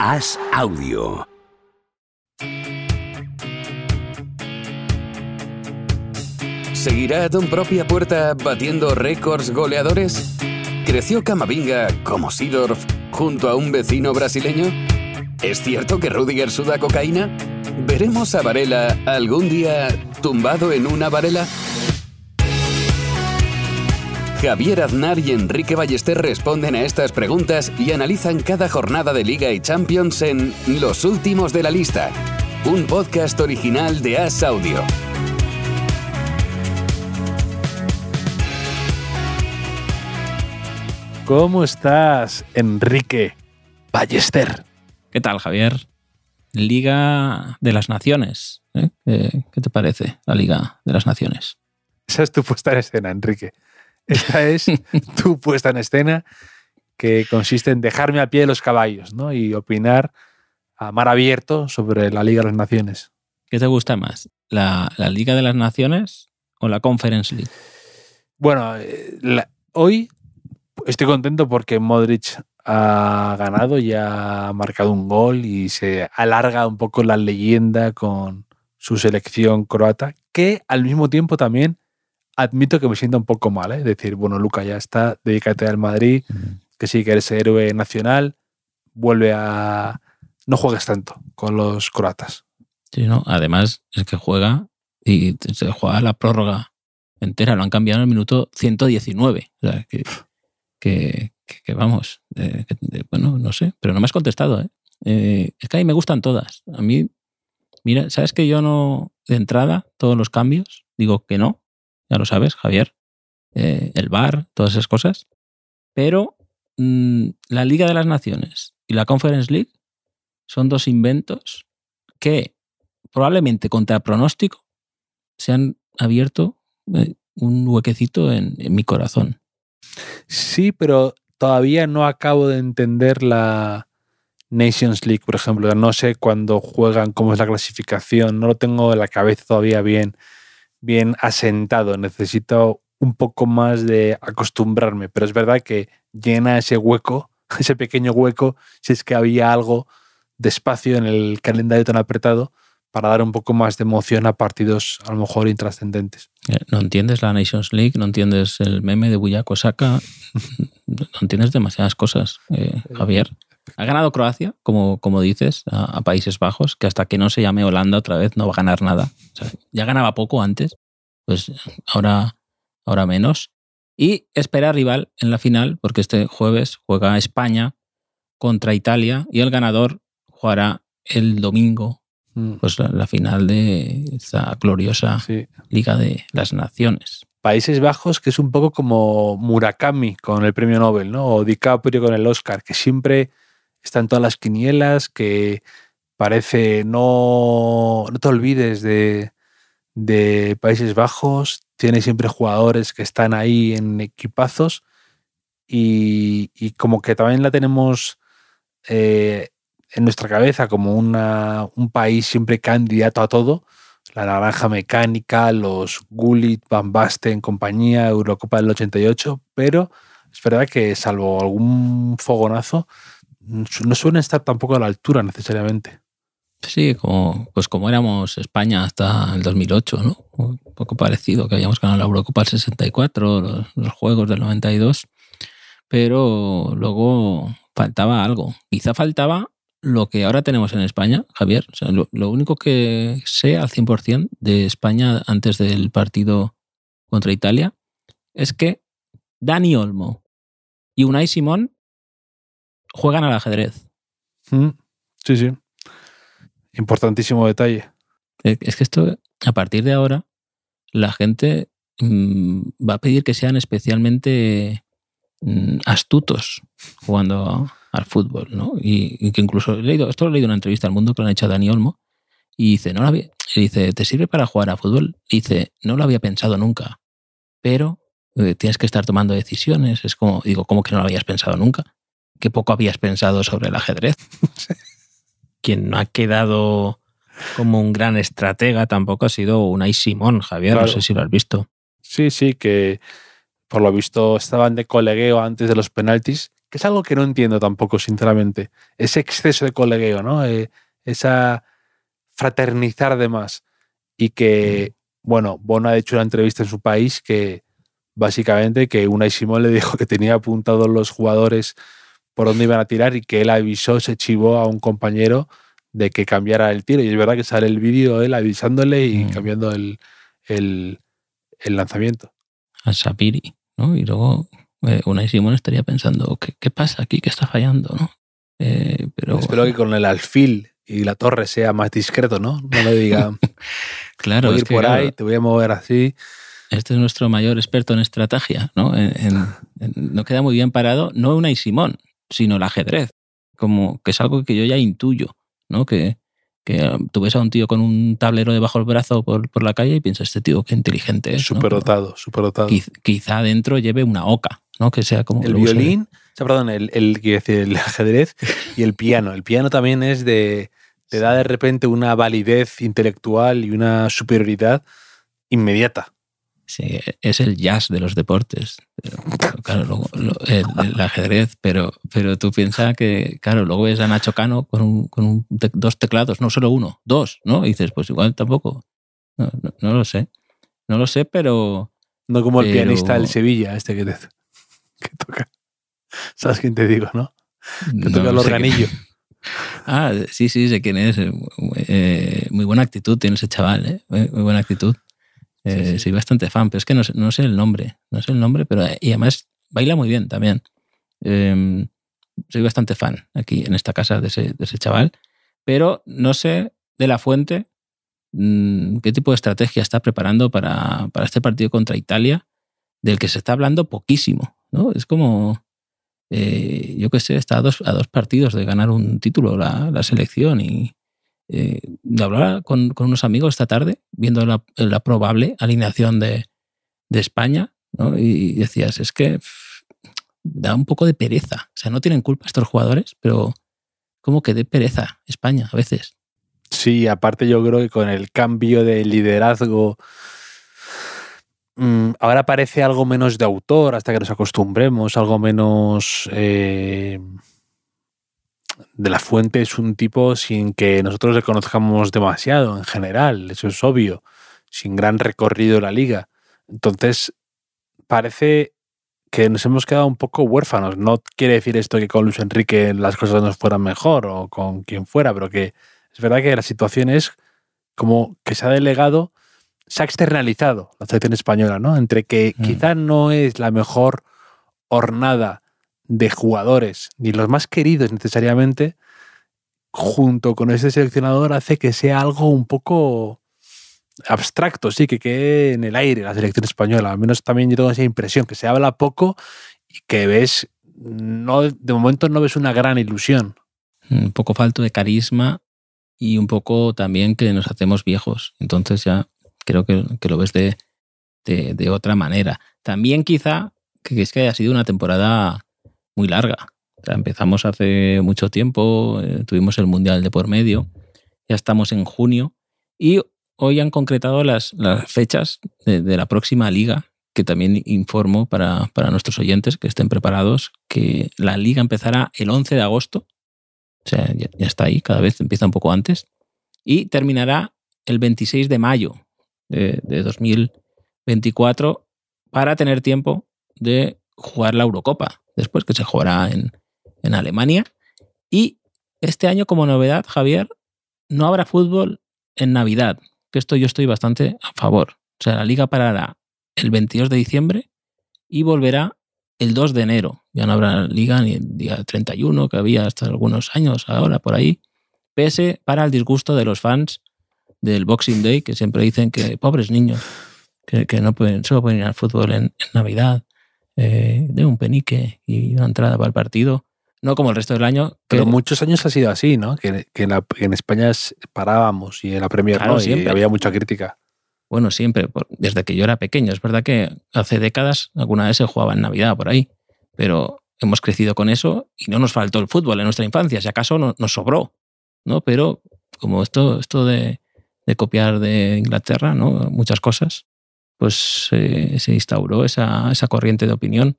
Haz audio. ¿Seguirá a Don Propia Puerta batiendo récords goleadores? ¿Creció Camavinga como Sidorf junto a un vecino brasileño? ¿Es cierto que Rudiger suda cocaína? ¿Veremos a Varela algún día tumbado en una varela? Javier Aznar y Enrique Ballester responden a estas preguntas y analizan cada jornada de Liga y Champions en Los Últimos de la Lista, un podcast original de As Audio. ¿Cómo estás, Enrique Ballester? ¿Qué tal, Javier? Liga de las Naciones. ¿eh? ¿Qué, te parece la Liga de las Naciones? Esa es tu puesta en escena, Enrique. Esta es tu puesta en escena que consiste en dejarme a pie de los caballos ¿no? y opinar a mar abierto sobre la Liga de las Naciones. ¿Qué te gusta más? ¿La, la Liga de las Naciones o la Conference League? Bueno, eh, la- hoy estoy contento porque Modric ha ganado y ha marcado un gol y se alarga un poco la leyenda con su selección croata, que al mismo tiempo también admito que me sienta un poco mal, ¿eh? decir, bueno, Luca, ya está, dedícate al Madrid, que sí que eres héroe nacional, vuelve a... No juegues tanto con los croatas. Sí, ¿no? Además, es que juega y se juega la prórroga entera. Lo han cambiado en el minuto 119. O sea, que, que, que- que vamos. eh, bueno, no sé. Pero no me has contestado, ¿eh? Eh, Es que a mí me gustan todas. A mí, mira, ¿sabes que yo no, de entrada, todos los cambios, digo que no? Ya lo sabes, Javier. Eh, el bar, todas esas cosas. Pero mm, la Liga de las Naciones y la Conference League son dos inventos que probablemente contra pronóstico se han abierto eh, un huequecito en, en mi corazón. Sí, pero todavía no acabo de entender la Nations League, por ejemplo. No sé cuándo juegan, cómo es la clasificación. No lo tengo en la cabeza todavía bien, bien asentado. Necesito un poco más de acostumbrarme. Pero es verdad que llena ese hueco, ese pequeño hueco, si es que había algo de espacio en el calendario tan apretado para dar un poco más de emoción a partidos a lo mejor intrascendentes. Eh, No entiendes la Nations League, no entiendes el meme de Buyako Saka, no entiendes demasiadas cosas, eh, Javier. Ha ganado Croacia, como, como dices, a, a Países Bajos, que hasta que no se llame Holanda otra vez no va a ganar nada. O sea, ya ganaba poco antes, pues ahora, ahora menos. Y espera rival en la final, porque este jueves juega España contra Italia y el ganador jugará el domingo Mm, pues la, la final de esta gloriosa sí. Liga de las Naciones. Países Bajos, que es un poco como Murakami con el premio Nobel, ¿no? O DiCaprio con el Oscar, que siempre están todas las quinielas, que parece no, no te olvides de, de Países Bajos, tiene siempre jugadores que están ahí en equipazos y, y como que también la tenemos eh, en nuestra cabeza como una, un país siempre candidato a todo la Naranja Mecánica, los Gullit, Van Basten, compañía, Eurocopa del 88, pero es verdad que salvo algún fogonazo, no suelen estar tampoco a la altura necesariamente. Sí, como, pues como éramos España hasta el 2008, ¿no? Un poco parecido, que habíamos ganado la Eurocopa del 64, los, los Juegos del 92, pero luego faltaba algo. Quizá faltaba lo que ahora tenemos en España, Javier. Lo, lo único que sé al 100% de España antes del partido contra Italia es que Dani Olmo y Unai Simón juegan al ajedrez. Mm, Sí, sí. Importantísimo detalle. Es es que esto, a partir de ahora, la gente mm, va a pedir que sean especialmente mm, astutos jugando al fútbol, ¿no? Y, y que incluso he leído, esto lo he leído en una entrevista al mundo que lo han hecho a Dani Olmo, y dice, no lo había, y dice, ¿te sirve para jugar a fútbol? Y dice, no lo había pensado nunca, pero eh, tienes que estar tomando decisiones. Es como, digo, ¿cómo que no lo habías pensado nunca? Qué poco habías pensado sobre el ajedrez. Quien no ha quedado como un gran estratega tampoco ha sido Unai Simón, Javier, Claro. no sé si lo has visto. Sí, sí, que por lo visto estaban de colegueo antes de los penaltis, que es algo que no entiendo tampoco, sinceramente. Ese exceso de colegueo, ¿no? Eh, esa fraternizar de más. Y que, bueno, Bono ha hecho una entrevista en su país que básicamente que Unai Simón le dijo que tenía apuntados los jugadores por dónde iban a tirar y que él avisó, se chivó a un compañero de que cambiara el tiro. Y es verdad que sale el vídeo de él avisándole y Mm. cambiando el, el, el lanzamiento. a Sapiri, ¿no? Y luego eh, Unai Simón estaría pensando, ¿qué, qué pasa aquí? ¿Qué está fallando? ¿no? Eh, pero Espero que con el alfil y la torre sea más discreto, ¿no? No le diga, claro, voy a es ir por claro, ahí, te voy a mover así. este es nuestro mayor experto en estrategia, ¿no? En- en- en- no queda muy bien parado, no Unai Simón, sino el ajedrez, como que es algo que yo ya intuyo, ¿no? Que, que um, tú ves a un tío con un tablero debajo del brazo por, por la calle y piensas, este tío qué inteligente es. ¿no? Superdotado. Quiz- quizá dentro lleve una oca, ¿no? Que sea como... El violín, o sea, perdón, el, el ajedrez y el piano. El piano también es de. te da de repente una validez intelectual y una superioridad inmediata. Sí, es el jazz de los deportes. Pero, claro, luego, lo- el, el ajedrez, pero, pero tú piensas que, claro, luego ves a Nacho Cano con, un, con un te- dos teclados, no solo uno, dos, ¿no? Y dices, pues igual tampoco. No, no- no lo sé. No lo sé, pero No como el Pero- pianista del Sevilla, este que, te- que toca. ¿Sabes quién te digo, no? Que no toca el organillo. Ah, sí, sí, sé quién es. Eh, eh, muy buena actitud tiene ese chaval, ¿eh? Muy buena actitud. Eh, Sí, sí. Soy bastante fan, pero es que no sé, no sé el nombre. No sé el nombre, pero eh, y además baila muy bien también. Eh, soy bastante fan aquí en esta casa de ese, de ese chaval, pero no sé de la fuente mm, qué tipo de estrategia está preparando para, para este partido contra Italia, del que se está hablando poquísimo. ¿no? Es como, eh, yo qué sé, está a dos, a dos partidos de ganar un título la, la selección y eh, de hablar con, unos amigos esta tarde, viendo la, probable alineación de, España, ¿no? y decías, es que da un poco de pereza. O sea, no tienen culpa estos jugadores, pero como que de pereza España a veces. Sí, aparte yo creo que con el cambio de liderazgo mm, ahora parece algo menos de autor hasta que nos acostumbremos, algo menos eh, de la fuente es un tipo sin que nosotros le conozcamos demasiado en general, eso es obvio, sin gran recorrido de la liga. Entonces parece que nos hemos quedado un poco huérfanos. No quiere decir esto que con Luis Enrique las cosas nos fueran mejor o con quien fuera, pero que es verdad que la situación es como que se ha delegado, se ha externalizado la selección española, ¿no? Entre que Mm. quizá no es la mejor hornada de jugadores, ni los más queridos necesariamente, junto con ese seleccionador hace que sea algo un poco abstracto, sí, que quede en el aire la selección española. Al menos también yo tengo esa impresión, que se habla poco y que ves, no, de momento no ves una gran ilusión. Un poco falto de carisma y un poco también que nos hacemos viejos. Entonces ya creo que, que lo ves de, de, de otra manera. También quizá que es que haya sido una temporada muy larga. Empezamos hace mucho tiempo, eh, tuvimos el Mundial de por medio, ya estamos en junio y hoy han concretado las, las fechas de, la próxima liga, que también informo para, para nuestros oyentes que estén preparados, que la liga empezará el 11 de agosto, o sea, ya, ya está ahí, cada vez empieza un poco antes, y terminará el 26 de mayo de, de 2024 para tener tiempo de jugar la Eurocopa, después que se jugará en, en Alemania. Y este año, como novedad, Javier, no habrá fútbol en Navidad, que esto yo estoy bastante a favor. O sea, la liga parará el 22 de diciembre y volverá el 2 de enero. Ya no habrá liga ni el día 31, que había hasta algunos años ahora por ahí, pese para el disgusto de los fans del Boxing Day, que siempre dicen que pobres niños, que, no pueden, solo pueden ir al fútbol en Navidad, eh, de un penique y una entrada para el partido. No como el resto del año. Que, Pero muchos años ha sido así, ¿no? Que, que en, la- que en España es- parábamos y en la Premier Claro, no, y siempre. había mucha crítica. Bueno, siempre, por- desde que yo era pequeño. Es verdad que hace décadas alguna vez se jugaba en Navidad por ahí, pero hemos crecido con eso y no nos faltó el fútbol en nuestra infancia. Si acaso no- nos sobró, ¿no? Pero como esto, esto de, de copiar de Inglaterra, ¿no? Muchas cosas, pues eh, se instauró esa, esa corriente de opinión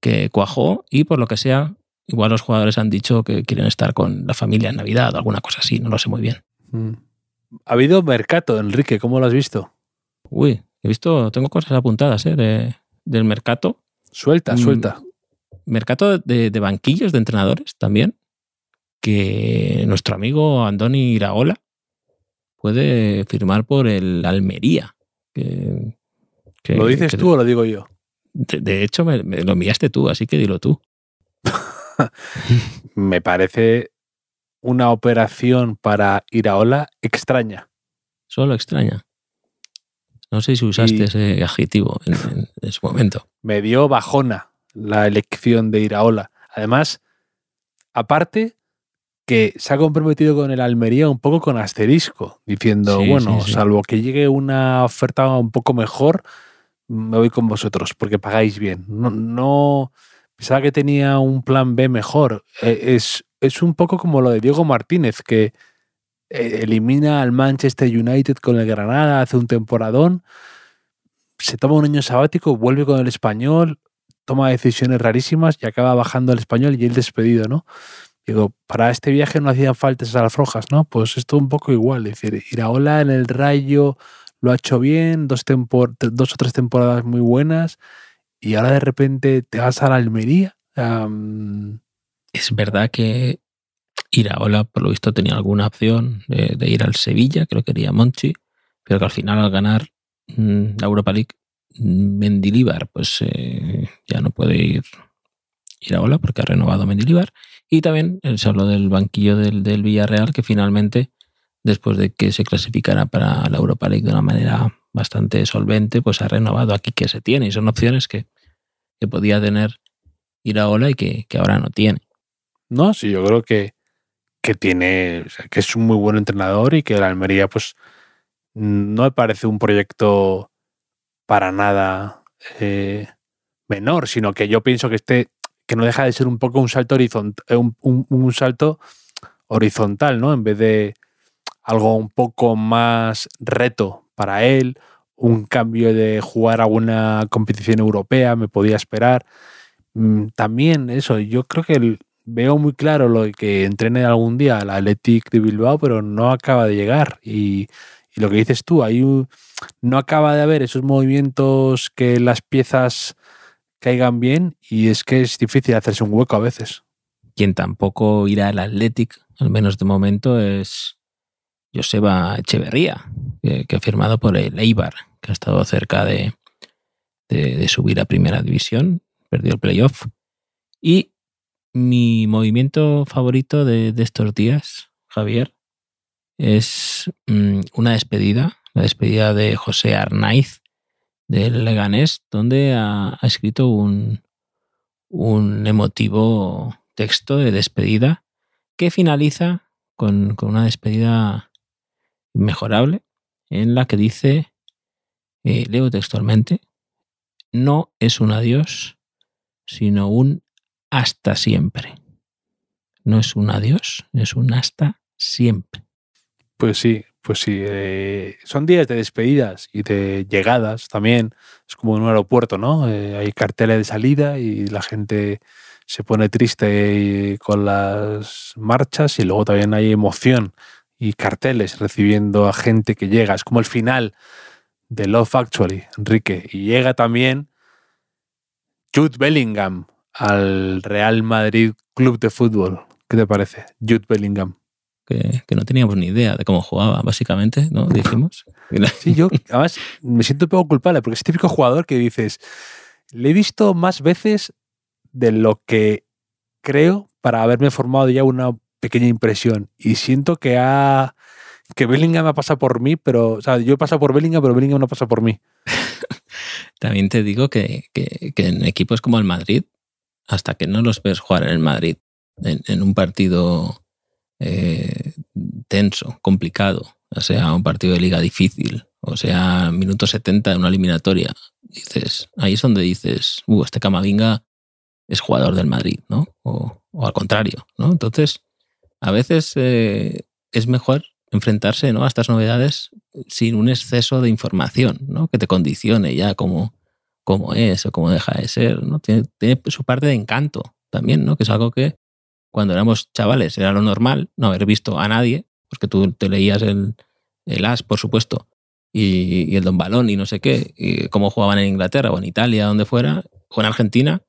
que cuajó y por lo que sea igual los jugadores han dicho que quieren estar con la familia en Navidad o alguna cosa así, no lo sé muy bien. Mm. Ha habido mercado, Enrique, ¿cómo lo has visto? Uy, he visto, tengo cosas apuntadas ¿eh? de, del mercado. Suelta, Mm, suelta. Mercado de, de banquillos de entrenadores también, que nuestro amigo Andoni Iraola puede firmar por el Almería. Que, que- ¿Lo dices que- tú o lo digo yo? De, de hecho, me, me lo enviaste tú, así que dilo tú. Me parece una operación para Iraola extraña. Solo extraña. No sé si usaste Y- ese adjetivo en, en- en su momento. Me dio bajona la elección de Iraola. Además, aparte que se ha comprometido con el Almería un poco con asterisco, diciendo, Sí, bueno, sí, sí. salvo que llegue una oferta un poco mejor, me voy con vosotros porque pagáis bien. No, no pensaba que tenía un plan B mejor. Eh, Es, es un poco como lo de Diego Martínez, que eh, elimina al Manchester United con el Granada hace un temporadón, se toma un año sabático, vuelve con el español, toma decisiones rarísimas y acaba bajando al español y el despedido, ¿no? Digo, para este viaje no hacían falta esas alfrojas, ¿no? Pues esto un poco igual, es decir, Iraola en el Rayo lo ha hecho bien, dos, dos o tres temporadas muy buenas y ahora de repente te vas a la Almería. Es verdad que Iraola, por lo visto, tenía alguna opción de, de ir al Sevilla, creo que quería Monchi, pero que al final al ganar mm, la Europa League, mm, Mendilibar, pues eh, ya no puede ir Iraola porque ha renovado Mendilibar. Y también eh, se habló del banquillo del, del Villarreal, que finalmente, después de que se clasificara para la Europa League de una manera bastante solvente, pues ha renovado aquí que se tiene. Y son opciones que, que podía tener Iraola y que, que ahora no tiene. No, sí, yo creo que, que tiene, que es un muy buen entrenador y que la Almería, pues, no me parece un proyecto para nada eh, menor, sino que yo pienso que este, que no deja de ser un poco un salto horizontal, un, un- un salto horizontal, ¿no? En vez de algo un poco más reto para él, un cambio de jugar alguna competición europea, me podía esperar. Mm, También eso, yo creo que veo muy claro lo que entrene algún día al Athletic de Bilbao, pero no acaba de llegar. Y, y lo que dices tú, un- no acaba de haber esos movimientos que las piezas caigan bien y es que es difícil hacerse un hueco a veces. Quien tampoco irá al Athletic, al menos de momento, es Joseba Echeverría, que, ha firmado por el Eibar, que ha estado cerca de, subir a primera división, perdió el playoff. Y mi movimiento favorito de, de estos días, Javier, es mm, una despedida, la despedida de José Arnaiz del Leganés, donde ha, ha escrito un, un emotivo texto de despedida que finaliza con, con una despedida inmejorable en la que dice, eh, leo textualmente, no es un adiós, sino un hasta siempre. No es un adiós, es un hasta siempre. Pues sí, pues sí. eh, son días de despedidas y de llegadas también. Es como en un aeropuerto, ¿no? Eh, hay carteles de salida y la gente se pone triste con las marchas y luego también hay emoción y carteles recibiendo a gente que llega. Es como el final de Love Actually, Enrique. Y llega también Jude Bellingham al Real Madrid Club de Fútbol. ¿Qué te parece? Jude Bellingham. Que, que no teníamos ni idea de cómo jugaba, básicamente, ¿no? Dijimos. Sí, yo además me siento un poco culpable porque es típico jugador que dices, le he visto más veces de lo que creo para haberme formado ya una pequeña impresión y siento que ha que Bellingham ha pasado por mí, pero o sea, yo he pasado por Bellingham, pero Bellingham no pasa por mí. También te digo que, que- en equipos como el Madrid, hasta que no los ves jugar en el Madrid, en, un partido eh, tenso, complicado, o sea, un partido de liga difícil, o sea, minuto 70 de una eliminatoria, dices, ahí es donde dices, uh, este Camavinga es jugador del Madrid, ¿no? O al contrario, ¿no? Entonces, a veces eh, es mejor enfrentarse ¿no? a estas novedades sin un exceso de información, ¿no? Que te condicione ya como, es o como deja de ser, ¿no? Tiene, su parte de encanto también, ¿no? Que es algo que cuando éramos chavales era lo normal, no haber visto a nadie, porque tú te leías el, el As, por supuesto, y, el Don Balón y no sé qué, y cómo jugaban en Inglaterra o en Italia, donde fuera, o en Argentina,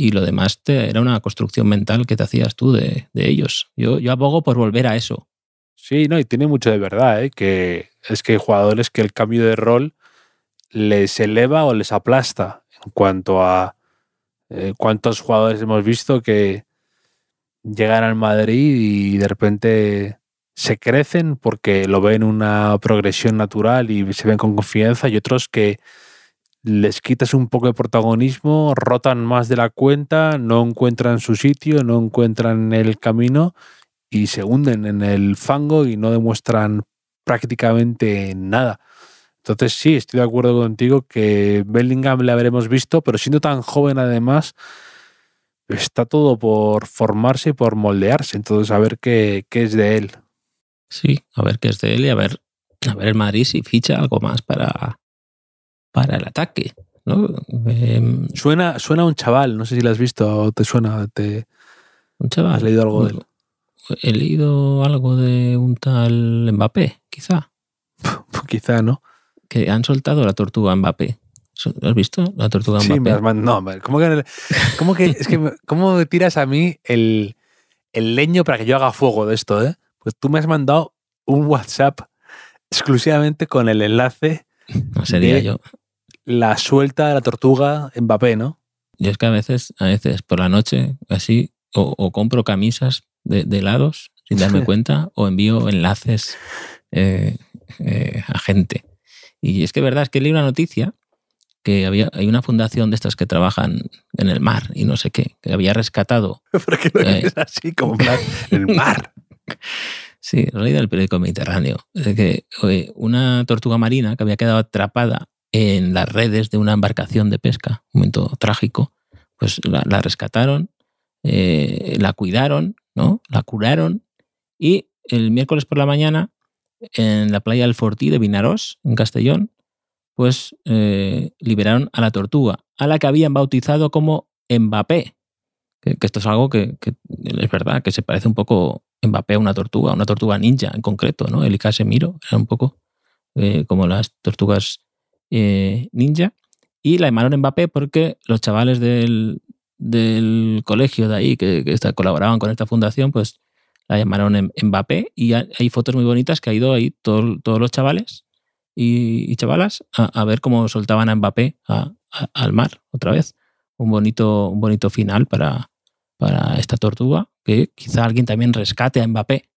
y lo demás te, era una construcción mental que te hacías tú de, ellos. Yo, yo abogo por volver a eso. Sí, no, y tiene mucho de verdad, ¿eh? que es que hay jugadores que el cambio de rol les eleva o les aplasta en cuanto a eh, cuántos jugadores hemos visto que llegan al Madrid y de repente se crecen porque lo ven una progresión natural y se ven con confianza y otros que les quitas un poco de protagonismo, rotan más de la cuenta, no encuentran su sitio, no encuentran el camino y se hunden en el fango y no demuestran prácticamente nada. Entonces sí, estoy de acuerdo contigo que Bellingham le habremos visto, pero siendo tan joven además, está todo por formarse y por moldearse. Entonces a ver qué, qué es de él. Sí, a ver qué es de él y a ver, a ver el Madrid si ficha algo más para, para el ataque. ¿no? Em, suena, suena un chaval, no sé si lo has visto o te suena. Te, ¿Un chaval? ¿Has leído algo de él? He leído algo de un tal Mbappé, quizá. quizá, ¿no? Que han soltado la tortuga Mbappé. ¿Lo has visto? La tortuga Mbappé. Sí, me has mandado. No, ¿cómo que, cómo que, es que, ¿cómo tiras a mí el, el leño para que yo haga fuego de esto, eh? Pues tú me has mandado un WhatsApp exclusivamente con el enlace. No sería yo. La suelta de la tortuga Mbappé, ¿no? Yo es que a veces, a veces por la noche, así, o, compro camisas de, helados sin darme cuenta, o envío enlaces eh, eh, a gente. Y es que verdad, es que leí una noticia que había, hay una fundación de estas que trabajan en el mar y no sé qué, que había rescatado. ¿Pero qué lo eh, así, como el mar? Sí, he leído el periódico Mediterráneo. De que una tortuga marina que había quedado atrapada en las redes de una embarcación de pesca, un momento trágico, pues la, rescataron, eh, la cuidaron, ¿no? La curaron y el miércoles por la mañana en la playa del Fortí de Vinarós, en Castellón, pues eh, liberaron a la tortuga, a la que habían bautizado como Mbappé. Que, esto es algo que, es verdad, que se parece un poco Mbappé a una tortuga, una tortuga ninja en concreto, ¿no? El Miro era un poco eh, como las tortugas eh, ninja. Y la llamaron Mbappé porque los chavales del, colegio de ahí que, colaboraban con esta fundación, pues la llamaron Mbappé. Y hay fotos muy bonitas que ha ido ahí todos los chavales y, chavalas a, ver cómo soltaban a Mbappé al mar otra vez. Un bonito, un bonito final para, para esta tortuga, que quizá alguien también rescate a Mbappé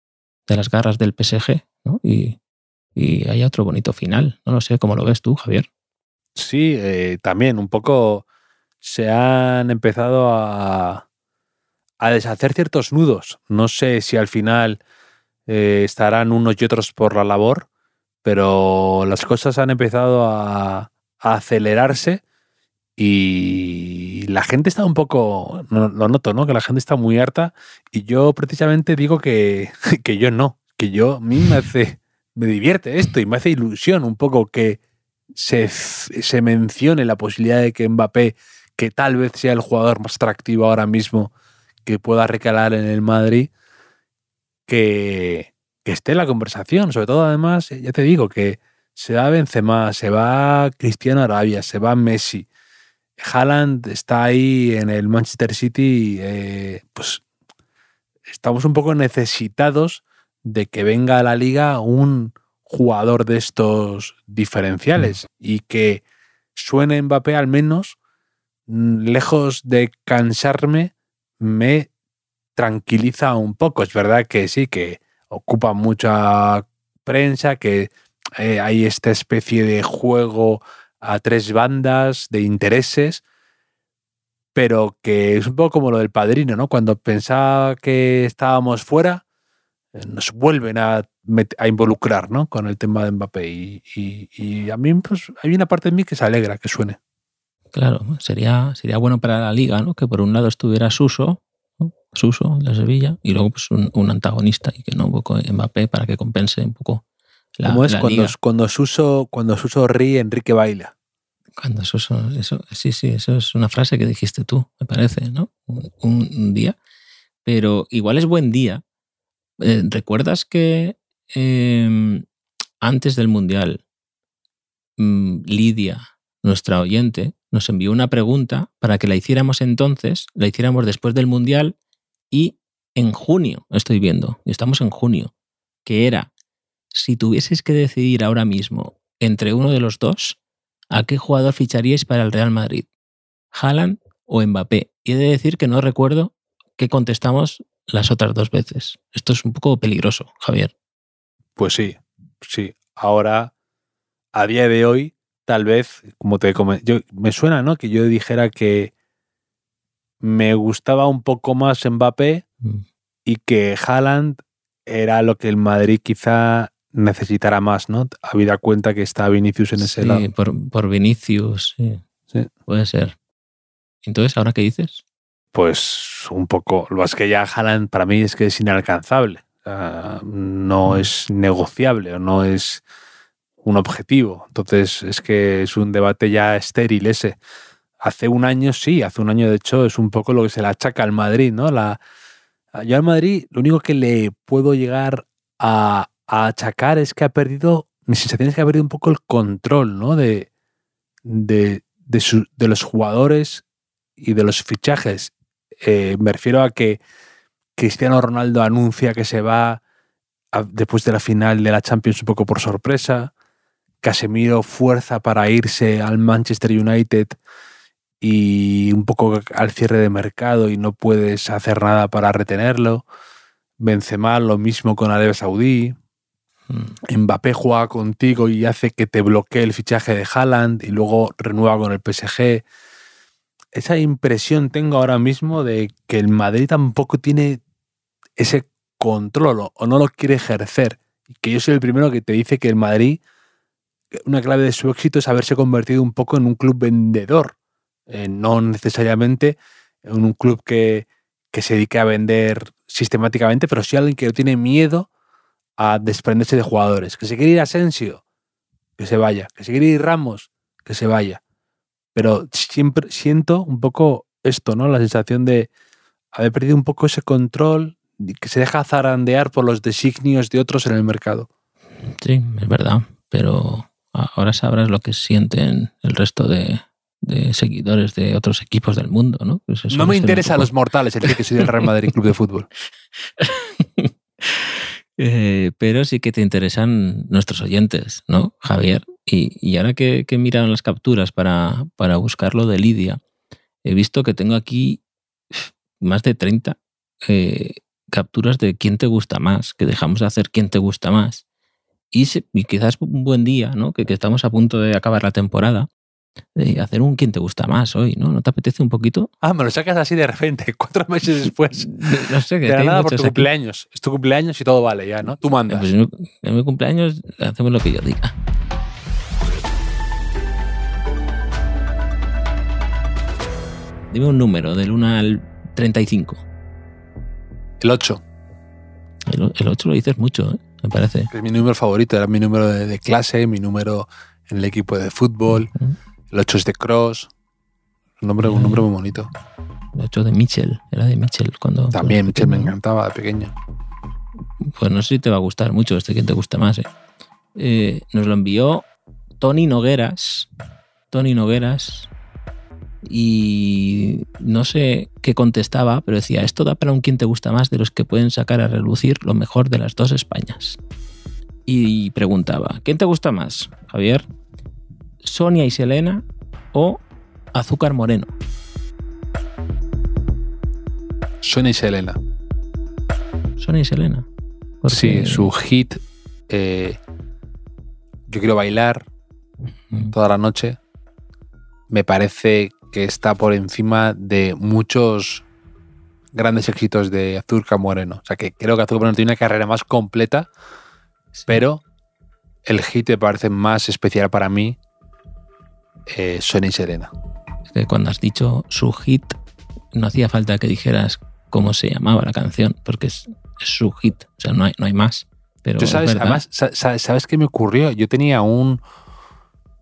de las garras del PSG ¿no? y, y haya otro bonito final. No lo sé, ¿cómo lo ves tú, Javier? Sí, eh, también un poco se han empezado a, a, deshacer ciertos nudos. No sé si al final eh, estarán unos y otros por la labor, pero las cosas han empezado a, acelerarse y la gente está un poco, lo noto, ¿no? Que la gente está muy harta y yo precisamente digo que, que yo no, que yo a mí me hace, me divierte esto y me hace ilusión un poco que se, se mencione la posibilidad de que Mbappé, que tal vez sea el jugador más atractivo ahora mismo que pueda recalar en el Madrid, que, esté en la conversación. Sobre todo, además, ya te digo que se va Benzema, se va Cristiano Arabia, se va Messi, Haaland está ahí en el Manchester City, eh, pues estamos un poco necesitados de que venga a la liga un jugador de estos diferenciales y que suene Mbappé al menos, mm, lejos de cansarme, me tranquiliza un poco. Es verdad que sí, que ocupa mucha prensa, que eh, hay esta especie de juego a tres bandas de intereses, pero que es un poco como lo del padrino, ¿no? Cuando pensaba que estábamos fuera, nos vuelven a, a involucrar, ¿no? Con el tema de Mbappé. Y, a mí, pues, hay una parte de mí que se alegra que suene. Claro, sería, sería bueno para la liga, ¿no? Que por un lado estuviera Suso, Suso de Sevilla, y luego pues un, antagonista y que no un poco Mbappé para que compense un poco la, ¿Cómo es cuando, cuando, Suso, cuando Suso ríe, Enrique baila? Cuando eso, eso, eso- sí, sí, eso es una frase que dijiste tú, me parece, ¿no? Un, un día. Pero igual es buen día. Eh, ¿Recuerdas que eh, antes del Mundial, mm, Lidia, nuestra oyente, nos envió una pregunta para que la hiciéramos entonces, la hiciéramos después del Mundial y en junio, estoy viendo, estamos en junio, que era, si tuvieses que decidir ahora mismo entre uno de los dos, ¿a qué jugador ficharíais para el Real Madrid? ¿Haaland o Mbappé? Y he de decir que no recuerdo qué contestamos las otras dos veces. Esto es un poco peligroso, Javier. Pues sí, sí. Ahora, a día de hoy, tal vez, como te comenté, yo, me suena, ¿no? Que yo dijera que me gustaba un poco más Mbappé Mm. y que Haaland era lo que el Madrid quizá necesitara más, ¿no? Habida cuenta que está Vinicius en ese Sí, lado. por, por Vinicius, sí. Sí. Puede ser. Entonces, ¿ahora qué dices? Pues un poco. Lo más que ya Haaland para mí es que es inalcanzable. No Mm. es negociable o no es un objetivo. Entonces es que es un debate ya estéril ese. Hace un año sí, hace un año de hecho es un poco lo que se le achaca al Madrid, ¿no? La, yo al Madrid lo único que le puedo llegar a, a achacar es que ha perdido, mi sensación es que ha perdido un poco el control, ¿no? De, de, de, su- de los jugadores y de los fichajes. Eh, me refiero a que Cristiano Ronaldo anuncia que se va a- después de la final de la Champions un poco por sorpresa. Casemiro fuerza para irse al Manchester United y un poco al cierre de mercado y no puedes hacer nada para retenerlo. Benzema lo mismo con Arabia Saudí. Mm. Mbappé juega contigo y hace que te bloquee el fichaje de Haaland y luego renueva con el PSG. Esa impresión tengo ahora mismo de que el Madrid tampoco tiene ese control o- no lo quiere ejercer. Que yo soy el primero que te dice que el Madrid, una clave de su éxito es haberse convertido un poco en un club vendedor. Eh, no necesariamente en un club que, que se dedique a vender sistemáticamente, pero sí alguien que tiene miedo a desprenderse de jugadores. Que se quiere ir Asensio, que se vaya. Que se quiere ir Ramos, que se vaya. Pero siempre siento un poco esto, ¿no? La sensación de haber perdido un poco ese control, que se deja zarandear por los designios de otros en el mercado. Sí, es verdad. Pero ahora sabrás lo que sienten el resto de, de seguidores de otros equipos del mundo, ¿no? Pues No me interesa a los mortales, el que soy del Real Madrid Club de Fútbol. Eh, pero sí que te interesan nuestros oyentes, ¿no, Javier? Y, ahora que, que he mirado las capturas para, para buscar lo de Lidia, he visto que tengo aquí más de 30 eh, capturas de quién te gusta más, que dejamos de hacer quién te gusta más. Y, se- quizás un buen día, ¿no? Que estamos a punto de acabar la temporada, de hacer un quién te gusta más hoy, ¿no? ¿No te apetece un poquito? Ah, me lo sacas así de repente, cuatro meses después. No sé, que De la nada por tu aquí. cumpleaños. Es tu cumpleaños y todo vale ya, ¿no? Tú mandas. Pues en mi- en mi cumpleaños hacemos lo que yo diga. Dime un número, del 1 al 35. El 8, El, el 8 lo dices mucho, ¿eh? me parece. es mi número favorito, era mi número de, de clase, mi número en el equipo de fútbol. 8 es de cross. Un nombre, un nombre muy bonito. El 8 de Mitchell, era de Mitchell cuando... También, cuando Michel me encantaba de pequeño. Pues no sé si te va a gustar mucho este, quién te gusta más. ¿eh? Eh, nos lo envió Tony Nogueras. Tony Nogueras. Y no sé qué contestaba, pero decía, esto da para un quién te gusta más de los que pueden sacar a relucir lo mejor de las dos Españas. Y preguntaba, ¿quién te gusta más, Javier? ¿Sonia y Selena o Azúcar Moreno? Sonia y Selena. Sonia y Selena. Porque- Sí, su hit. eh, yo quiero bailar toda la noche. Me parece que está por encima de muchos grandes éxitos de Azurka Moreno. O sea que creo que Azurka Moreno tiene una carrera más completa, Sí. pero el hit me parece más especial para mí. Eh, Sonia y que cuando has dicho su hit, no hacía falta que dijeras cómo se llamaba la canción, porque es, es su hit, o sea, no hay, no hay más. Pero Tú es sabes, además, sa- sa- ¿sabes qué me ocurrió? Yo tenía un.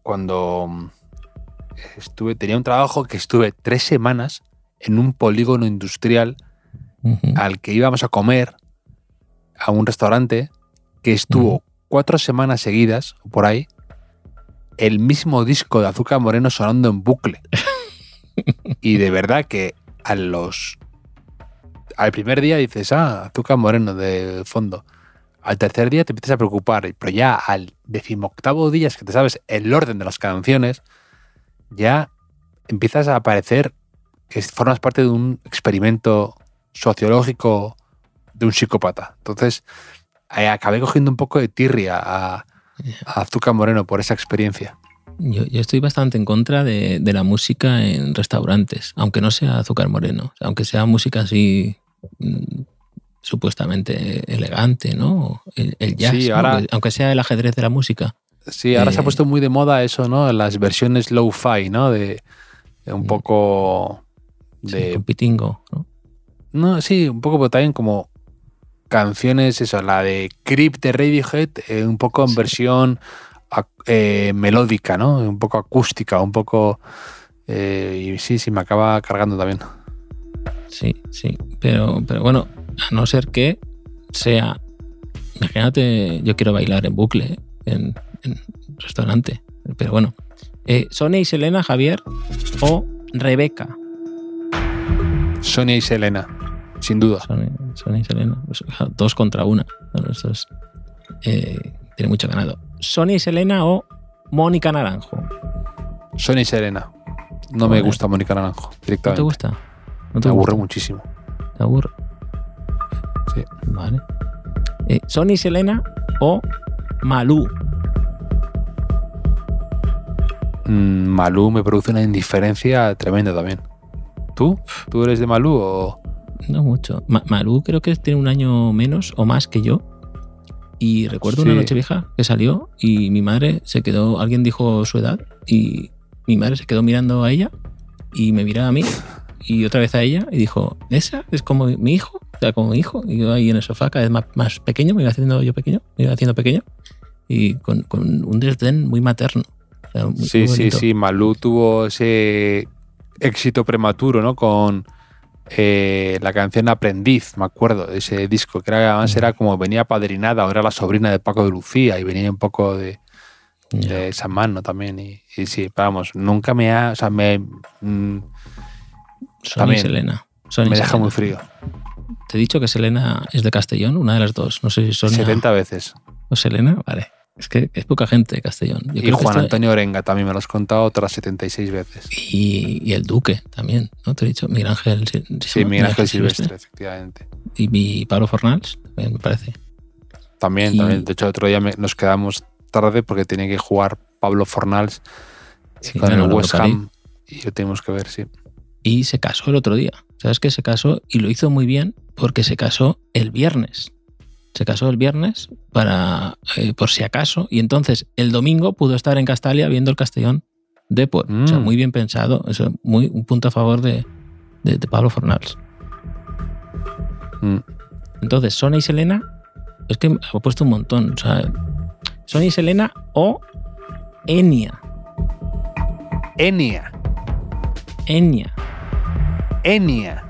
Cuando. estuve, tenía un trabajo que estuve tres semanas en un polígono industrial al que íbamos a comer a un restaurante que estuvo cuatro semanas seguidas, por ahí, el mismo disco de Azúcar Moreno sonando en bucle. y de verdad que a los. Al primer día dices, ah, Azúcar Moreno de fondo. Al tercer día te empiezas a preocupar, pero ya al decimoctavo día es que te sabes el orden de las canciones, ya empiezas a parecer que formas parte de un experimento sociológico de un psicópata. Entonces, eh, acabé cogiendo un poco de tirria a, a Azúcar Moreno por esa experiencia. Yo, yo estoy bastante en contra de, de la música en restaurantes, aunque no sea azúcar moreno, aunque sea música así mm, supuestamente elegante, ¿no? El, el jazz, Sí, aunque, aunque sea el ajedrez de la música. Sí, ahora se ha Eh, puesto muy de moda eso, ¿no? Las versiones low-fi, ¿no? De, de un Mm. poco Sí, de con pitingo, ¿no? No, sí, un poco pero también como canciones, eso, la de Creep de Radiohead, eh, un poco en Sí. versión eh, melódica, ¿no? Un poco acústica, un poco... eh, y sí, sí, me acaba cargando también. Sí, sí. Pero, pero bueno, a no ser que sea. Imagínate, yo quiero bailar en bucle ¿eh? en, en restaurante. Pero bueno. Sonia y Selena, Javier o Rebeca. Sonia y Selena, sin duda. Sonia, Sonia y Selena. Pues, dos contra una. Bueno, esto es, eh, tiene mucho ganado. Sonia y Selena o Mónica Naranjo. Sonia y Selena. No me gusta Mónica Naranjo, ¿No directamente. te gusta? ¿No te me aburre gusta? muchísimo. ¿Te aburre? Sí. Vale. Eh, Sonia y Selena o Malú. Mm, Malú me produce una indiferencia tremenda también. ¿Tú? ¿Tú eres de Malú o...? No mucho. Ma- Malú creo que tiene un año menos o más que yo. Y recuerdo una noche vieja que salió y mi madre se quedó, alguien dijo su edad y mi madre se quedó mirando a ella y me miraba a mí y otra vez a ella y dijo, ¿esa es como mi hijo? O sea, como mi hijo. Y yo ahí en el sofá cada vez más, más pequeño, me iba haciendo yo pequeño, me iba haciendo pequeño y con, con un desdén muy materno. O sea, muy- Sí, muy sí, sí. Malú tuvo ese éxito prematuro, ¿no? Con eh, la canción Aprendiz, me acuerdo, de ese disco, que era, además era como venía padrinada, o era la sobrina de Paco de Lucía, y venía un poco de, esa mano también. Y, y sí, vamos, nunca me ha. O sea, me, mm, y. Selena. Y me deja Selena. muy frío. Te he dicho que Selena es de Castellón, una de las dos. No sé si Sonia 70 veces. o Selena. Vale. Es que es poca gente de Castellón. Yo Y creo Juan Antonio Orenga también me lo has contado otras 76 veces. Y, y el Duque también, ¿no? Te he dicho Miguel Ángel. Sil- ¿se Sí? Miguel Ángel Silvestre, efectivamente. Y mi Pablo Fornals, también me parece. También, Y- también. De hecho, otro día me- nos quedamos tarde porque tenía que jugar Pablo Fornals Sí, con el West Ham. Y lo tenemos que ver, sí. Y se casó el otro día. ¿Sabes que se casó? Y lo hizo muy bien porque se casó el viernes. Se casó el viernes para eh, por si acaso. Y entonces el domingo pudo estar en Castalia viendo el Castellón Depor. O sea, Mm. muy bien pensado. Eso, muy, un punto a favor de, de- de Pablo Fornals. Mm. Entonces, Sonia y Selena, es que he puesto un montón. O sea, y Selena o Enya. Enya. Enya. Enya.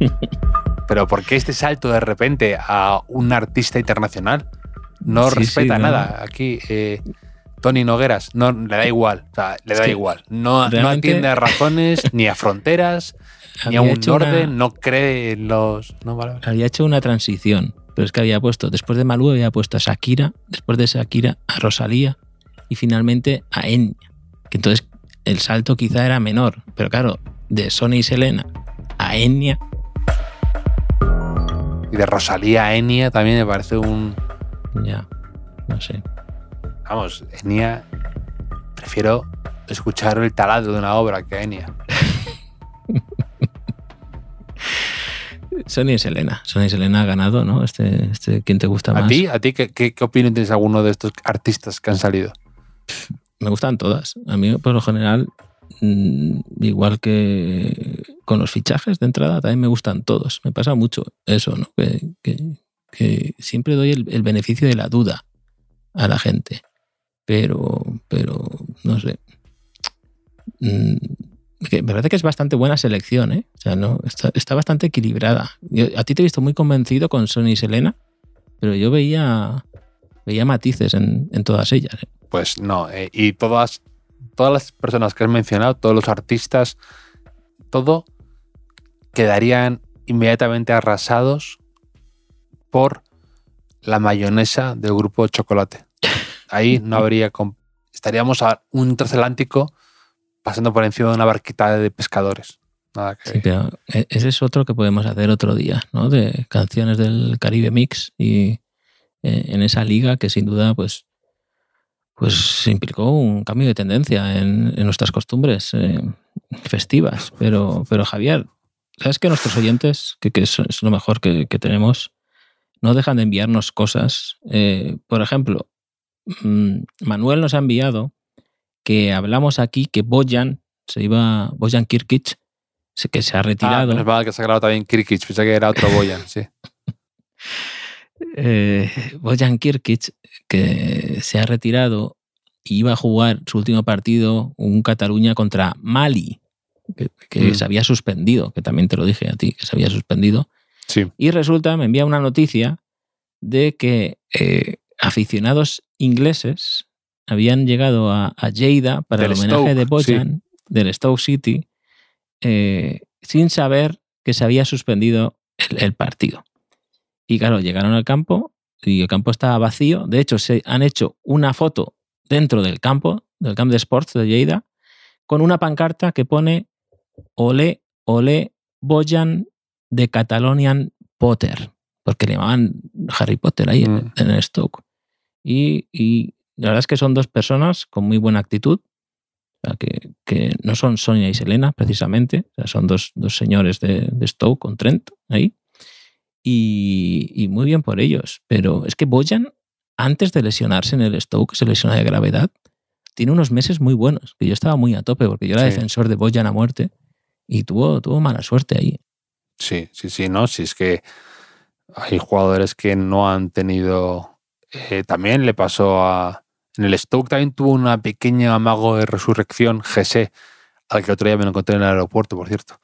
Pero ¿por qué este salto de repente a un artista internacional? No Sí, respeta sí, no. nada. Aquí, eh, Tony Nogueras, no, le da igual. O sea, le Es da igual. No, no atiende a razones, ni a fronteras, ni a un una- orden, no cree en los. No, vale, había hecho una transición, pero es que había puesto, después de Malú había puesto a Shakira, después de Shakira a Rosalía y finalmente a Enya. Que entonces el salto quizá era menor, pero claro, de Sonia y Selena a Enya, Y de Rosalía a Enya también me parece un. ya, no sé. Vamos, Enya. Prefiero escuchar el taladro de una obra que a Enya. Sonia y Selena, Sonia y Selena ha ganado, ¿no? Este, este ¿quién te gusta ¿A más? ti? ¿A ti qué, qué, qué opinión tienes de alguno de estos artistas que han salido? Me gustan todas. A mí, por lo general, mm, igual que con los fichajes de entrada, también me gustan todos. Me pasa mucho eso, ¿no? Que, siempre doy el, beneficio de la duda a la gente. Pero, pero, no sé. mm, que me parece que es bastante buena selección, ¿eh? O sea, no, está, está bastante equilibrada. A ti te he visto muy convencido con Sony y Selena, pero yo veía, veía matices en, en todas ellas. ¿eh? Pues no, eh, y todas, todas las personas que has mencionado, todos los artistas, todo quedarían inmediatamente arrasados por la mayonesa del grupo Chocolate. Ahí no habría... Estaríamos a un transatlántico pasando por encima de una barquita de pescadores. Nada que Sí, e- ese es otro que podemos hacer otro día, ¿no? De canciones del Caribe Mix y eh, en esa liga que sin duda, pues, pues implicó un cambio de tendencia en, en nuestras costumbres eh, festivas. Pero, pero Javier, ¿sabes que nuestros oyentes, que, que es, es lo mejor que, que tenemos, no dejan de enviarnos cosas? Eh, por ejemplo, mm, Manuel nos ha enviado que hablamos aquí que Bojan se iba, Bojan Kirkic, que se ha Ah, retirado. menos mal que se ha grabado también Kirkic, pensé que era otro Boyan, sí. eh, Bojan Kirkic, que se ha retirado y iba a jugar su último partido, un Cataluña contra Mali, que, que Mm. se había suspendido, que también te lo dije a ti, que se había suspendido. Sí. Y resulta, me envía una noticia de que eh, aficionados ingleses habían llegado a, a Lleida para Del el homenaje de Bojan, del Stoke City, eh, sin saber que se había suspendido el, el partido. Y claro, llegaron al campo y el campo estaba vacío. De hecho, se han hecho una foto dentro del campo, del camp de sports de Lleida, con una pancarta que pone Ole, Ole, Bojan de Catalonian Potter, porque le llamaban Harry Potter ahí en- Mm. en, el Stoke. Y, y la verdad es que son dos personas con muy buena actitud, o sea, que, que no son Sonia y Selena, precisamente, o sea, son dos, dos señores de, de Stoke con Trent ahí. Y, y muy bien por ellos. Pero es que Bojan, antes de lesionarse en el Stoke, se lesiona de gravedad, tiene unos meses muy buenos, que yo estaba muy a tope, porque yo era Sí. defensor de Bojan a muerte, y tuvo, tuvo mala suerte ahí. Sí, sí, sí, no, si es que hay jugadores que no han tenido. eh, también le pasó a. En el Stoke también tuvo una pequeña amago de resurrección, GC, al que otro día me lo encontré en el aeropuerto, por cierto.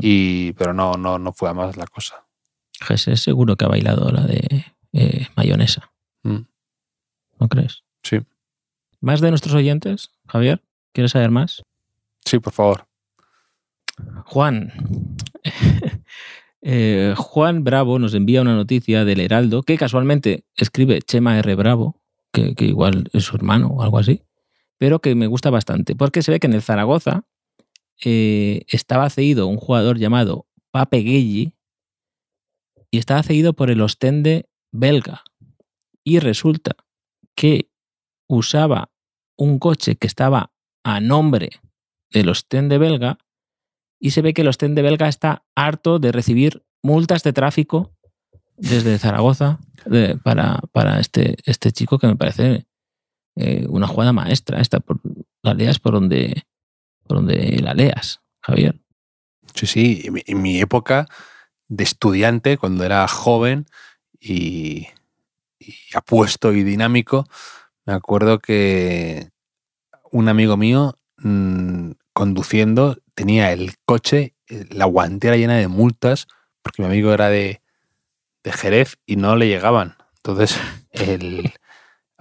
Y, pero no, no, no fue a más la cosa. Jesús seguro que ha bailado la de eh, mayonesa. Mm. ¿No crees? Sí. ¿Más de nuestros oyentes, Javier? ¿Quieres saber más? Sí, por favor. Juan. Eh, Juan Bravo nos envía una noticia del Heraldo que casualmente escribe Chema R. Bravo, que, igual es su hermano o algo así, pero que me gusta bastante, porque se ve que en el Zaragoza eh, estaba cedido un jugador llamado Pape Guelli y estaba cedido por el Ostende belga. Y resulta que usaba un coche que estaba a nombre del Ostende belga y se ve que el Ostende belga está harto de recibir multas de tráfico desde Zaragoza para, para este, este chico que me parece eh, una jugada maestra. Esta, por, la leas por donde, por donde la leas, Javier. Sí, sí. En mi, en mi época de estudiante, cuando era joven y, y apuesto y dinámico, me acuerdo que un amigo mío mm, conduciendo tenía el coche, eh, la guantera llena de multas, porque mi amigo era de, de Jerez y no le llegaban. Entonces, el,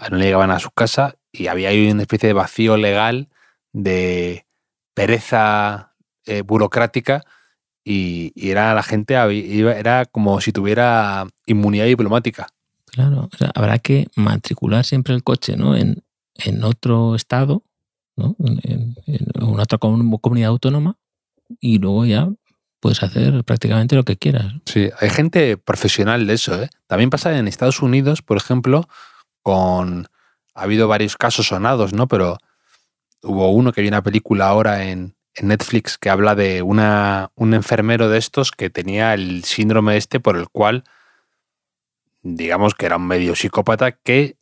no le llegaban a su casa y había ahí una especie de vacío legal de pereza eh, burocrática y, era la gente, era como si tuviera inmunidad diplomática. Claro, o sea, habrá que matricular siempre el coche ¿no? en, en otro estado, ¿no? en, una otra comun- comunidad autónoma, y luego ya puedes hacer prácticamente lo que quieras. Sí, hay gente profesional de eso. ¿eh? También pasa en Estados Unidos, por ejemplo, con... Ha habido varios casos sonados, ¿no? Pero hubo uno que hay una película ahora en, en Netflix que habla de una, un enfermero de estos que tenía el síndrome este por el cual, digamos que era un medio psicópata que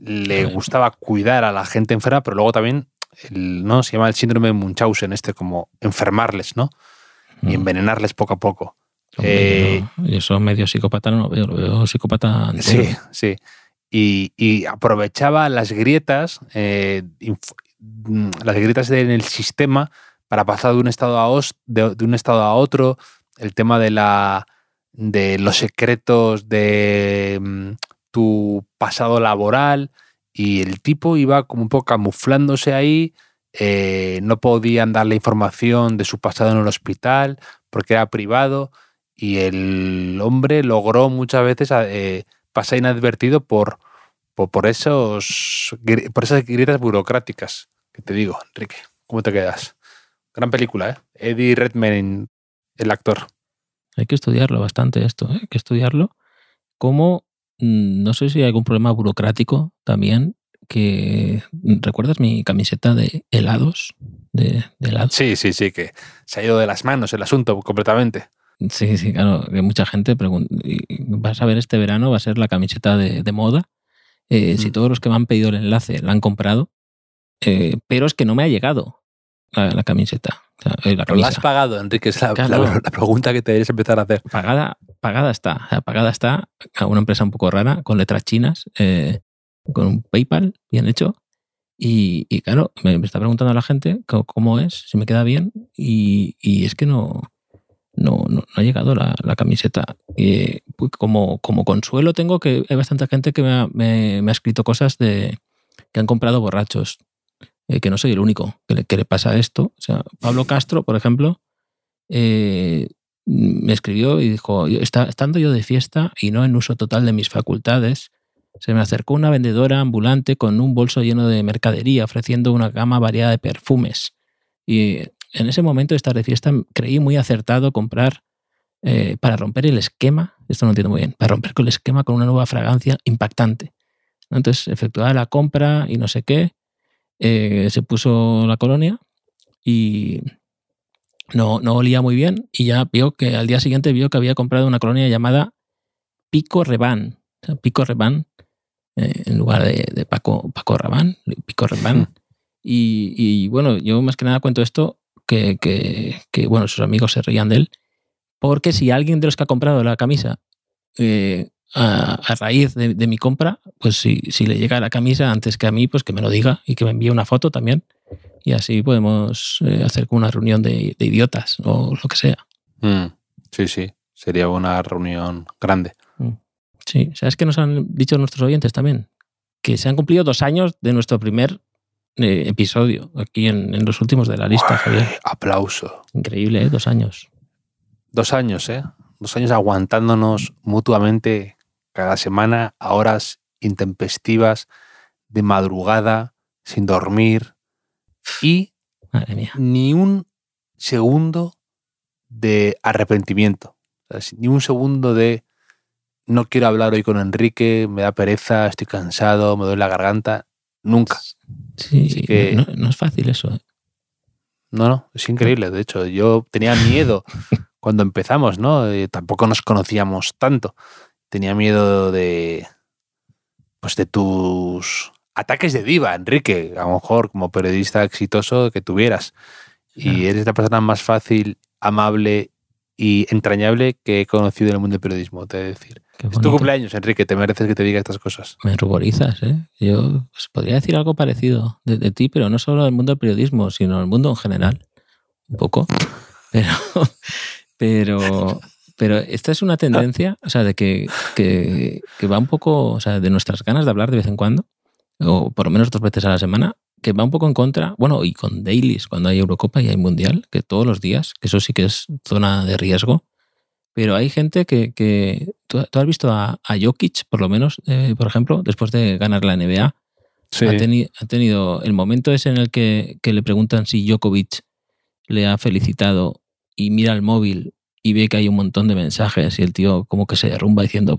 Le gustaba cuidar a la gente enferma, pero luego también el- ¿no? se llama el síndrome de Munchausen, este como enfermarles, ¿no? Y Mm. envenenarles poco a poco. Eh, yo eso medio psicópata no lo veo, lo veo psicópata entero. Sí, sí. Y, y aprovechaba las grietas eh, mm, las grietas en el sistema para pasar de un estado a, os- de, de un estado a otro, el tema de la de los secretos de mm, tu pasado laboral y el tipo iba como un poco camuflándose ahí, eh, no podían darle información de su pasado en el hospital porque era privado y el hombre logró muchas veces eh, pasar inadvertido por, por, esos, por esas grietas burocráticas que te digo, Enrique. ¿Cómo te quedas? Gran película, ¿eh? Eddie Redmayne, el actor. Hay que estudiarlo bastante esto, ¿eh? hay que estudiarlo. Como, mm, no sé si hay algún problema burocrático también, que ¿recuerdas mi camiseta de helados? De, de helados. Sí, sí, sí, que se ha ido de las manos el asunto completamente. Sí, sí, claro, que mucha gente pregunta, vas a ver este verano, va a ser la camiseta de, de moda. Eh, Si Mm. todos los que me han pedido el enlace la han comprado, eh, pero es que no me ha llegado la, la camiseta. o sea, eh, la has pagado, Enrique, es la, Claro. la- la pregunta que te deberías empezar a hacer. pagada, pagada está. O sea, pagada está a una empresa un poco rara, con letras chinas, eh, con un PayPal bien hecho. Y, y claro, me, me está preguntando la gente co- cómo es, si me queda bien. Y, y es que no, no, no, no ha llegado la, la camiseta. Y, pues, como, como consuelo tengo que hay bastante gente que me ha, me- me ha escrito cosas de que han comprado borrachos. eh, que no soy el único que le, que le pasa esto. O sea, Pablo Castro, por ejemplo, eh, me escribió y dijo, "Yo- está- estando yo de fiesta y no en uso total de mis facultades, se me acercó una vendedora ambulante con un bolso lleno de mercadería ofreciendo una gama variada de perfumes. Y en ese momento de estar de fiesta creí muy acertado comprar eh, para romper el esquema, esto no entiendo muy bien, para romper con el esquema con una nueva fragancia impactante. Entonces efectuaba la compra y no sé qué, eh, se puso la colonia y no, no olía muy bien y ya vio que al día siguiente vio que había comprado una colonia llamada Pico Reban. O sea, Pico Reban, eh, en lugar de, de Paco, Paco Rabanne, Pico Reban. Y, y, bueno, yo más que nada cuento esto que, que, que, bueno, sus amigos se reían de él, porque si alguien de los que ha comprado la camisa eh, a, a, raíz de, de, mi compra, pues si, si le llega la camisa antes que a mí, pues que me lo diga y que me envíe una foto también. Y así podemos eh, hacer una reunión de, de, idiotas o lo que sea. Mm, sí, sí, sería una reunión grande. Mm. Sí, ¿sabes qué nos han dicho nuestros oyentes también? Que se han cumplido dos años de nuestro primer eh, episodio aquí en, en, los últimos de la lista, Javier. Aplauso. Increíble, ¿eh? Dos años. Dos años, ¿eh? Dos años aguantándonos mutuamente cada semana a horas intempestivas, de madrugada, sin dormir y ni un segundo de arrepentimiento, ni un segundo de no quiero hablar hoy con Enrique, me da pereza, estoy cansado, me duele la garganta, nunca. Sí, que, no, no, es fácil eso. ¿eh? No, no, es increíble. De hecho, yo tenía miedo cuando empezamos, ¿no? Eh, tampoco nos conocíamos tanto. Tenía miedo de, pues, de tus ataques de diva, Enrique, a lo mejor como periodista exitoso que tuvieras. Y eres la persona más fácil, amable y entrañable que he conocido en el mundo del periodismo, te he de decir. Es tu cumpleaños, Enrique, te mereces que te diga estas cosas. Me ruborizas, ¿eh? Yo pues, podría decir algo parecido de, de, ti, pero no solo del mundo del periodismo, sino del mundo en general. Un poco. Pero, pero, pero esta es una tendencia, o sea, de que, que, que va un poco, o sea, de nuestras ganas de hablar de vez en cuando, o por lo menos dos veces a la semana, que va un poco en contra, bueno, y con dailies, cuando hay Eurocopa y hay Mundial, que todos los días, que eso sí que es zona de riesgo, pero hay gente que, que ¿tú, tú, has visto a, a Jokic, por lo menos, eh, por ejemplo, después de ganar la NBA, sí. ha, teni ha, tenido el momento ese en el que, que, le preguntan si Djokovic le ha felicitado y mira el móvil y ve que hay un montón de mensajes y el tío como que se derrumba diciendo,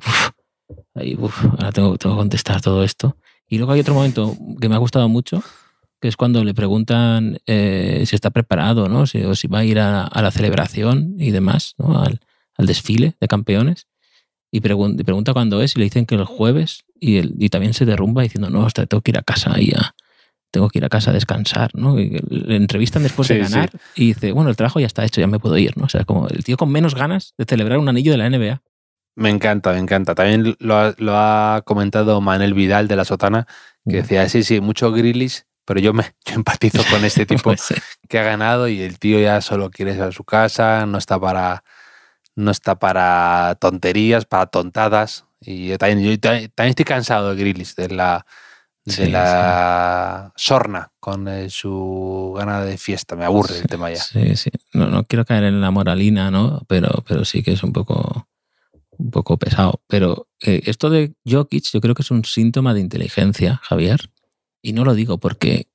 ahí, uf, ahora tengo, tengo que contestar todo esto. Y luego hay otro momento que me ha gustado mucho, que es cuando le preguntan eh, si está preparado, ¿no? Si, o si va a ir a, a la celebración y demás, ¿no? Al, al, desfile de campeones. Y, pregun y, pregunta cuándo es y le dicen que el jueves y, el, y también se derrumba diciendo, no, hasta tengo que ir a casa y a, tengo que ir a casa a descansar, ¿no? Y le entrevistan después sí, de ganar sí. y dice, bueno, el trabajo ya está hecho, ya me puedo ir, ¿no? O sea, como el tío con menos ganas de celebrar un anillo de la NBA. Me encanta, me encanta. También lo ha, lo ha comentado Manel Vidal de la Sotana, que decía, sí, sí, mucho grillis pero yo me yo empatizo con este tipo Pues, que ha ganado y el tío ya solo quiere ir a su casa, no está para no está para tonterías, para tontadas. Y yo también, yo también también estoy cansado de Grillis, de la de Sí, la sorna con eh, su gana de fiesta. Me aburre el tema ya. Sí, sí. No, no quiero caer en la moralina, ¿no? Pero, pero sí que es un poco, un poco pesado. Pero eh, esto de Jokic yo creo que es un síntoma de inteligencia, Javier. Y no lo digo porque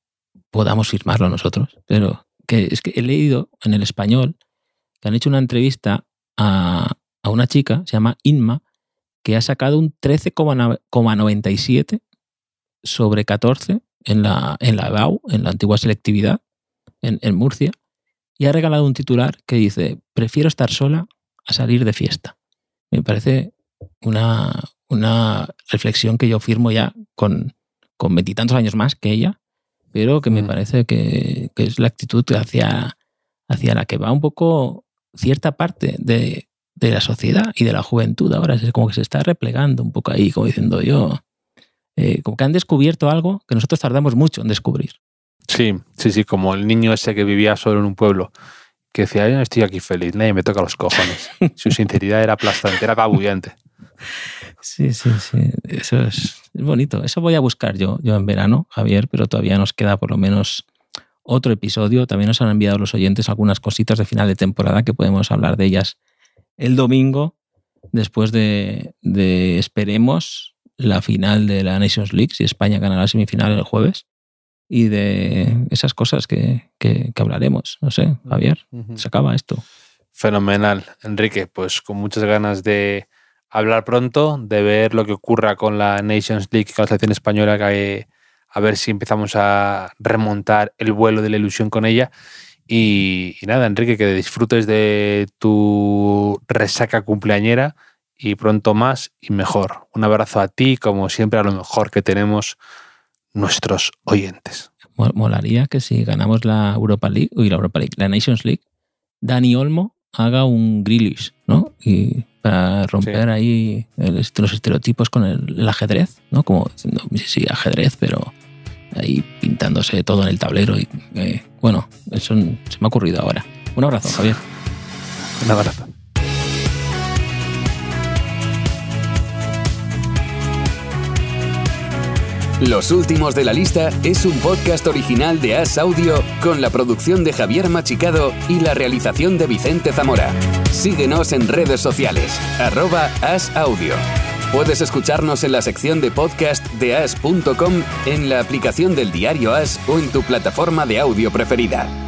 podamos firmarlo nosotros, pero que es que he leído en el español que han hecho una entrevista a, a una chica, se llama Inma, que ha sacado un 13,97 sobre 14 en la, en la EBAU, en la antigua selectividad, en Murcia, y ha regalado un titular que dice, prefiero estar sola a salir de fiesta. Me parece una, una reflexión que yo firmo ya con con veintitantos años más que ella, pero que me Mm. parece que, que es la actitud hacia, hacia la que va un poco cierta parte de, de la sociedad y de la juventud ahora. Es como que se está replegando un poco ahí, como diciendo yo, eh, como que han descubierto algo que nosotros tardamos mucho en descubrir. Sí, sí, sí, como el niño ese que vivía solo en un pueblo, que decía, yo no estoy aquí feliz, nadie me toca los cojones. Su sinceridad era aplastante, era apabullante. Sí, sí, sí. Eso es, es bonito. Eso voy a buscar yo, yo en verano, Javier, pero todavía nos queda por lo menos otro episodio. También nos han enviado los oyentes algunas cositas de final de temporada que podemos hablar de ellas el domingo, después de, de esperemos, la final de la Nations League, si España gana la semifinal el jueves, y de esas cosas que, que- que hablaremos. No sé, Javier, se acaba esto. Fenomenal, Enrique. Pues con muchas ganas de hablar pronto, de ver lo que ocurra con la Nations League, con la selección española, que, a ver si empezamos a remontar el vuelo de la ilusión con ella. Y, y nada, Enrique, que disfrutes de tu resaca cumpleañera y pronto más y mejor. Un abrazo a ti, como siempre, a lo mejor que tenemos nuestros oyentes. Mol- Molaría que si ganamos la Europa League, uy, la Europa League, la Nations League, Dani Olmo haga un Grealish, ¿no? Y para romper ahí el- los estereotipos con el, el ajedrez, ¿no? Como diciendo, sí, sí, ajedrez, pero ahí pintándose todo en el tablero. Y, eh, bueno, eso se me ha ocurrido ahora. Un abrazo, Javier. Un abrazo. Los últimos de la lista es un podcast original de As Audio con la producción de Javier Machicado y la realización de Vicente Zamora. Síguenos en redes sociales, arroba As Audio. Puedes escucharnos en la sección de podcast de as.com, en la aplicación del diario As o en tu plataforma de audio preferida.